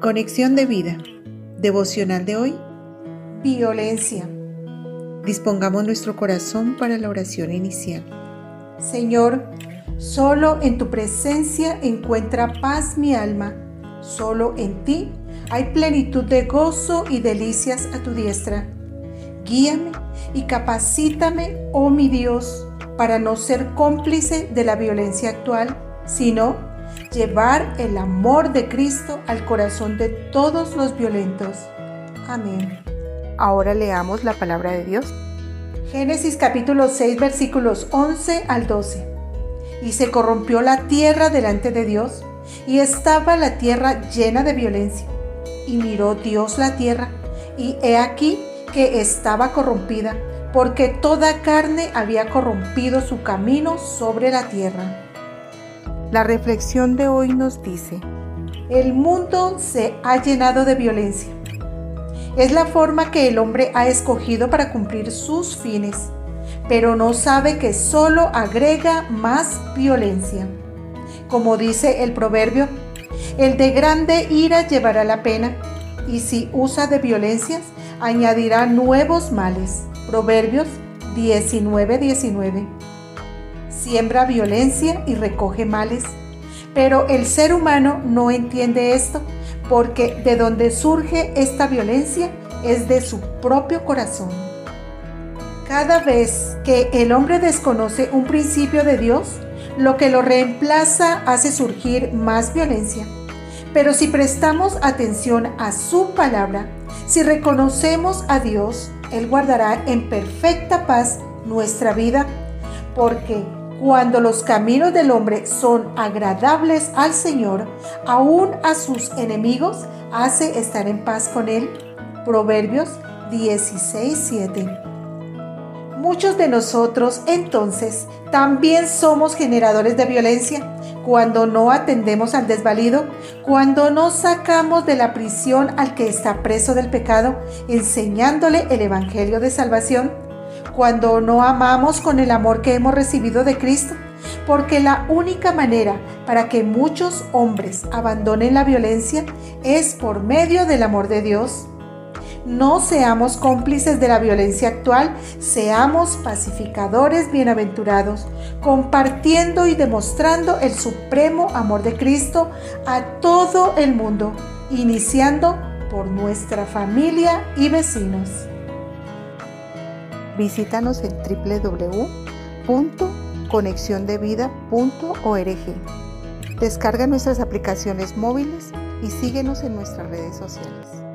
Conexión de vida. Devocional de hoy. Violencia. Dispongamos nuestro corazón para la oración inicial. Señor, solo en tu presencia encuentra paz mi alma. Solo en ti hay plenitud de gozo y delicias a tu diestra. Guíame y capacítame, oh mi Dios, para no ser cómplice de la violencia actual, sino llevar el amor de Cristo al corazón de todos los violentos. Amén. Ahora leamos la palabra de Dios. Génesis capítulo 6 versículos 11 al 12. Y se corrompió la tierra delante de Dios, y estaba la tierra llena de violencia. Y miró Dios la tierra, y he aquí que estaba corrompida, porque toda carne había corrompido su camino sobre la tierra. La reflexión de hoy nos dice, el mundo se ha llenado de violencia. Es la forma que el hombre ha escogido para cumplir sus fines, pero no sabe que solo agrega más violencia. Como dice el proverbio, el de grande ira llevará la pena, y si usa de violencias, añadirá nuevos males. Proverbios 19:19. 19 siembra violencia y recoge males. Pero el ser humano no entiende esto porque de donde surge esta violencia es de su propio corazón. Cada vez que el hombre desconoce un principio de Dios, lo que lo reemplaza hace surgir más violencia. Pero si prestamos atención a su palabra, si reconocemos a Dios, Él guardará en perfecta paz nuestra vida, porque cuando los caminos del hombre son agradables al Señor, aún a sus enemigos hace estar en paz con él. Proverbios 16:7. Muchos de nosotros entonces también somos generadores de violencia cuando no atendemos al desvalido, cuando no sacamos de la prisión al que está preso del pecado, enseñándole el Evangelio de salvación cuando no amamos con el amor que hemos recibido de Cristo, porque la única manera para que muchos hombres abandonen la violencia es por medio del amor de Dios. No seamos cómplices de la violencia actual, seamos pacificadores bienaventurados, compartiendo y demostrando el supremo amor de Cristo a todo el mundo, iniciando por nuestra familia y vecinos. Visítanos en www.conexiondevida.org. Descarga nuestras aplicaciones móviles y síguenos en nuestras redes sociales.